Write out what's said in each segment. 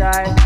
side.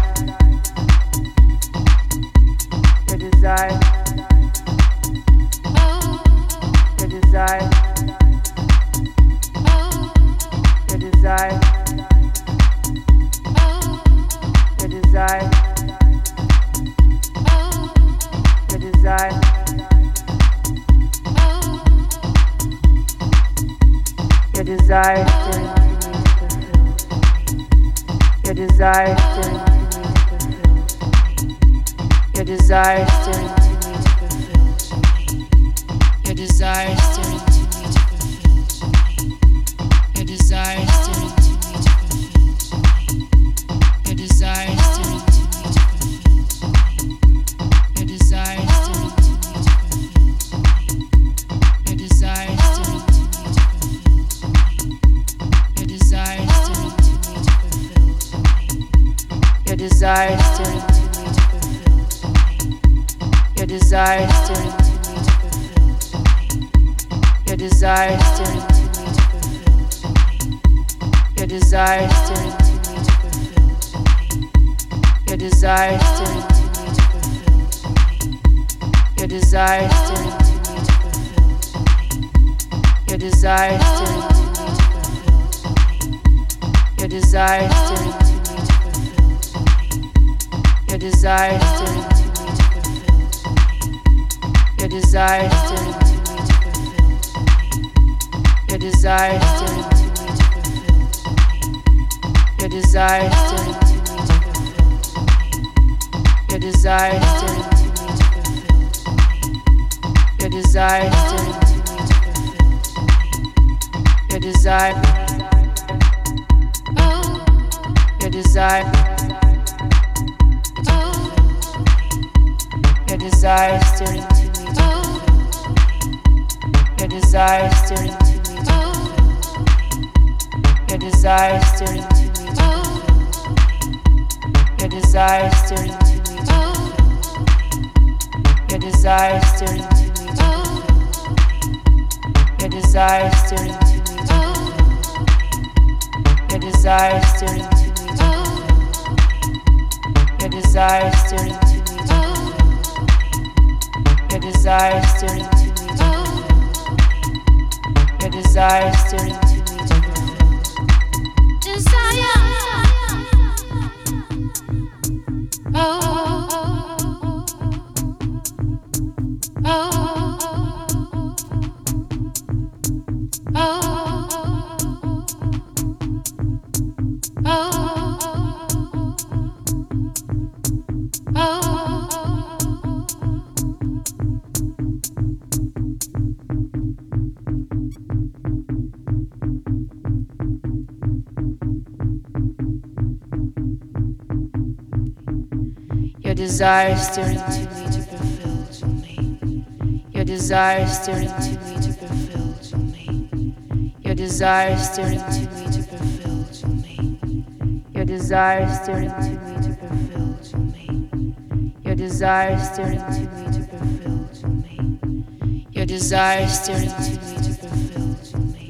Desire stirring to me to fulfill to me. Your desire stirring to me to fulfill to me. Your desire stirring to me to fulfill to me. Your desire stirring to me to fulfill to me. Your desire stirring to me to fulfill to me. Your desire stirring to me to fulfill to me.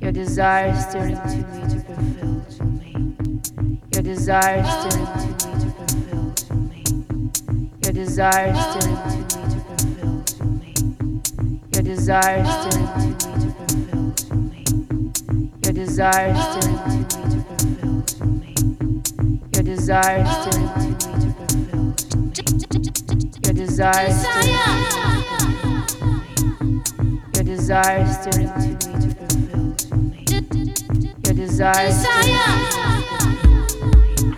Your desire stirring to me to fulfill to me. Your desire stirring Your desire stirring to me to fulfill to me. Your desire stirring to me to fulfill to me. Your desire stirring to me to fulfill to me. Your desire stirring to me to fulfill to me. Your desire stirring Your desire stirring to me to fulfill to me. Your desire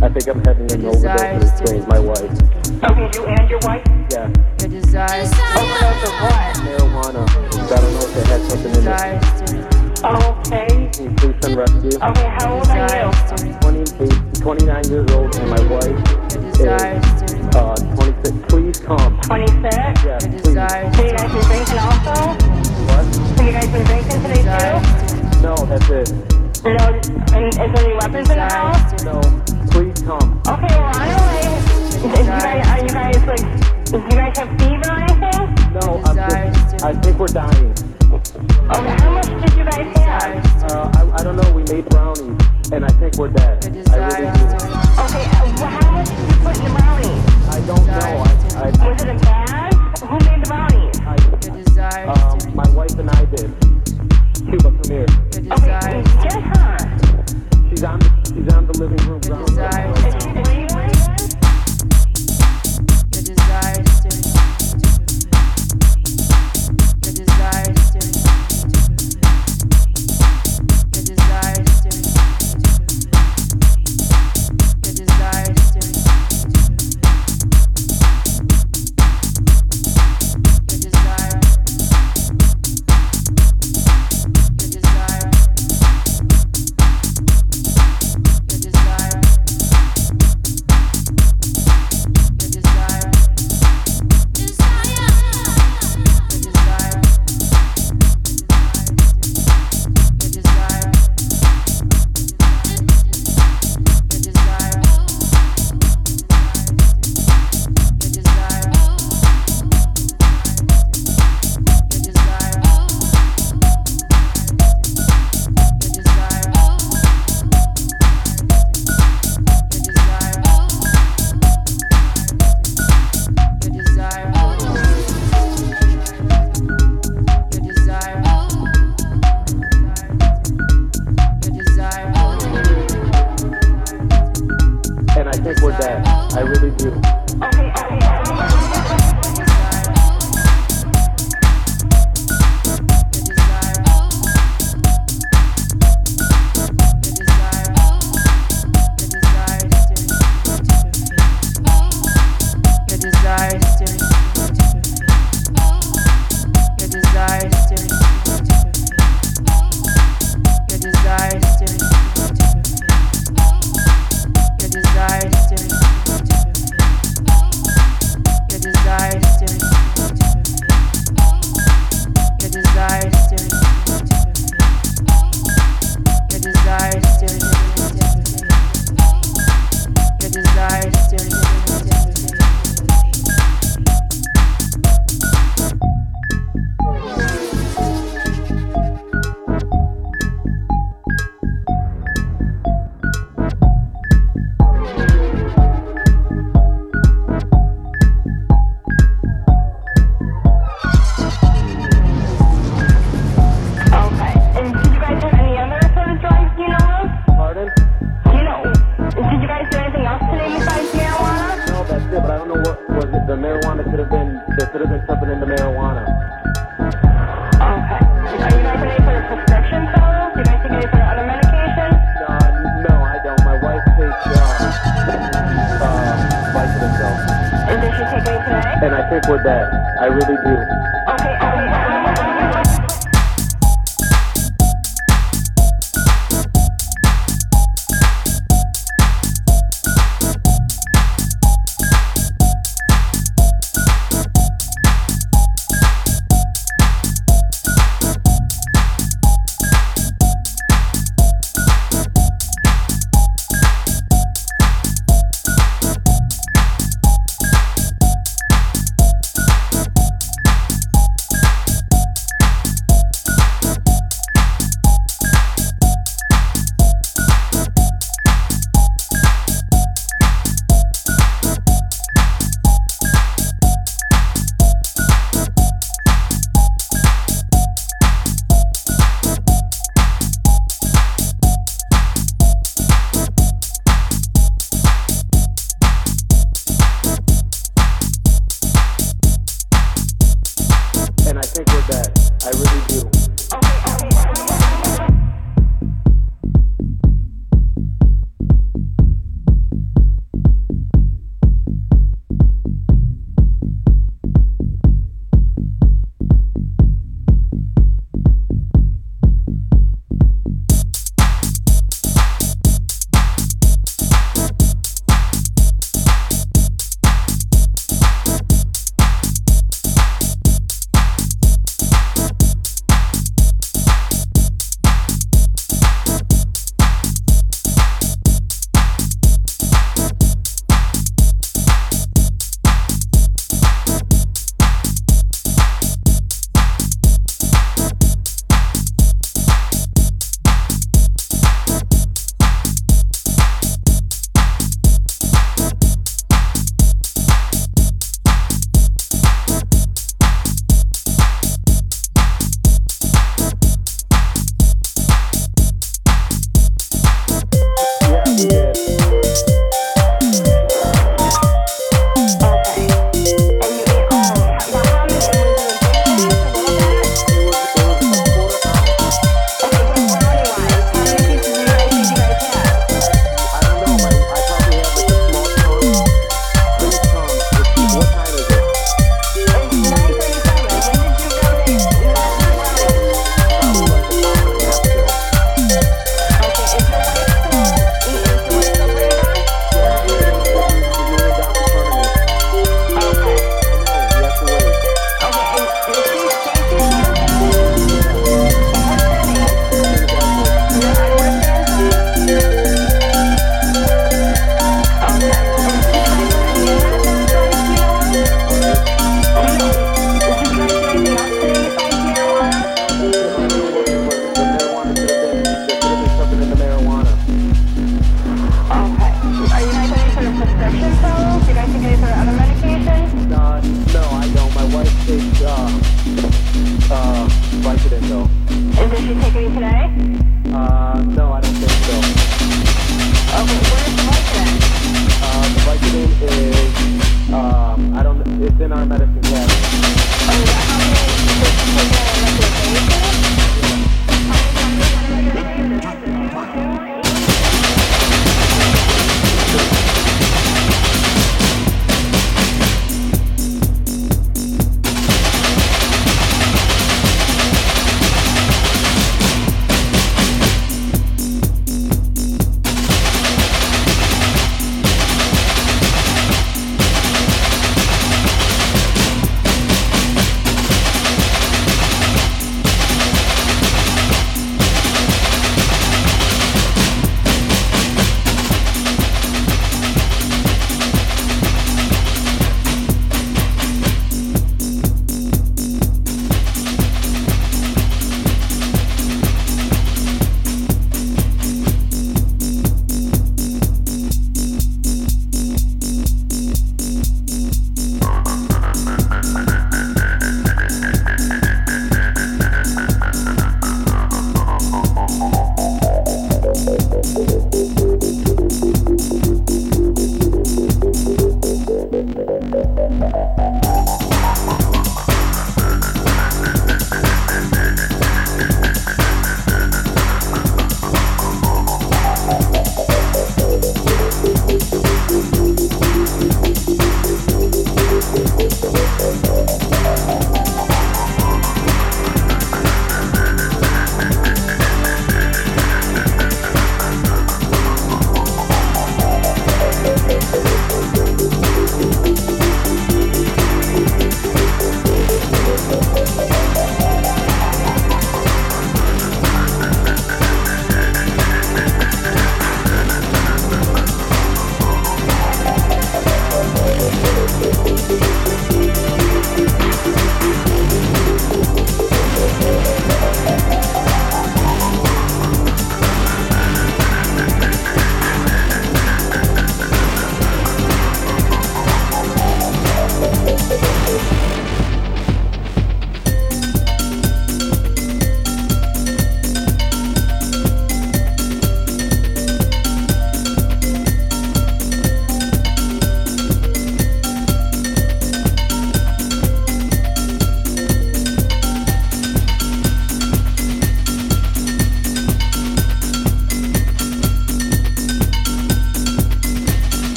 I think I'm having an overdose of this my wife. Okay, you and your wife? Yeah, Your desire Overdose of what? marijuana. I don't know if they had something in it. Okay. Can you please send rescue? Okay, how old are you? stirring 28, 29 years old, and my wife Your is uh, 26. Please come. 26? Yeah, Your please. desire So you guys been drinking also? What? So you guys been drinking today too? No, that's it. No, and is there any weapons in the house? No, please come. Okay, well, on your way. Is you guys, are you guys like, do you guys have fever or anything? No, I'm desire just, I think we're dying. Okay, how much did you guys have? Uh, I, I don't know. We made brownies, and I think we're dead. I really is do. to Okay, uh, well, how much did you put in the brownies? I don't know. I, I, Was it a bag? Who made the brownies? I, Your desire is um, my wife and I did. Cuba, come here. Okay, desire is to get her. She's on. The, she's on the living room. Your ground desire floor. What was it. The marijuana could have been. There could have been something in the marijuana. Okay. Are you guys on any sort of prescription pills? Do you guys take any sort of other medication? Uh, no, I don't. My wife takes uh, uh, Vicodin And did she take any today? and I think we're dead. I really do.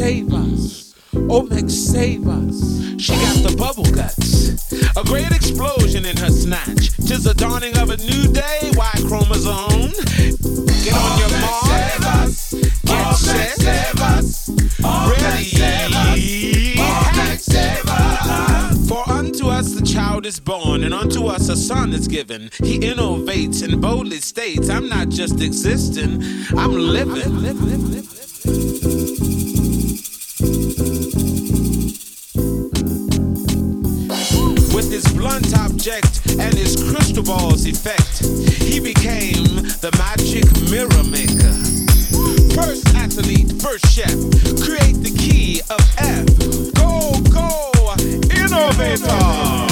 Save us. Oh, make save us. She got the bubble guts. A great explosion in her snatch. Tis the dawning of a new day. Y chromosome. Get on your mark. Get set. Save us. Ready. Save us. Save us. For unto us the child is born, and unto us a son is given. He innovates and boldly states, I'm not just existing, I'm living. With blunt object and his crystal ball's effect, he became the magic mirror maker. First athlete, first chef, create the key of F. Go, go! innovator.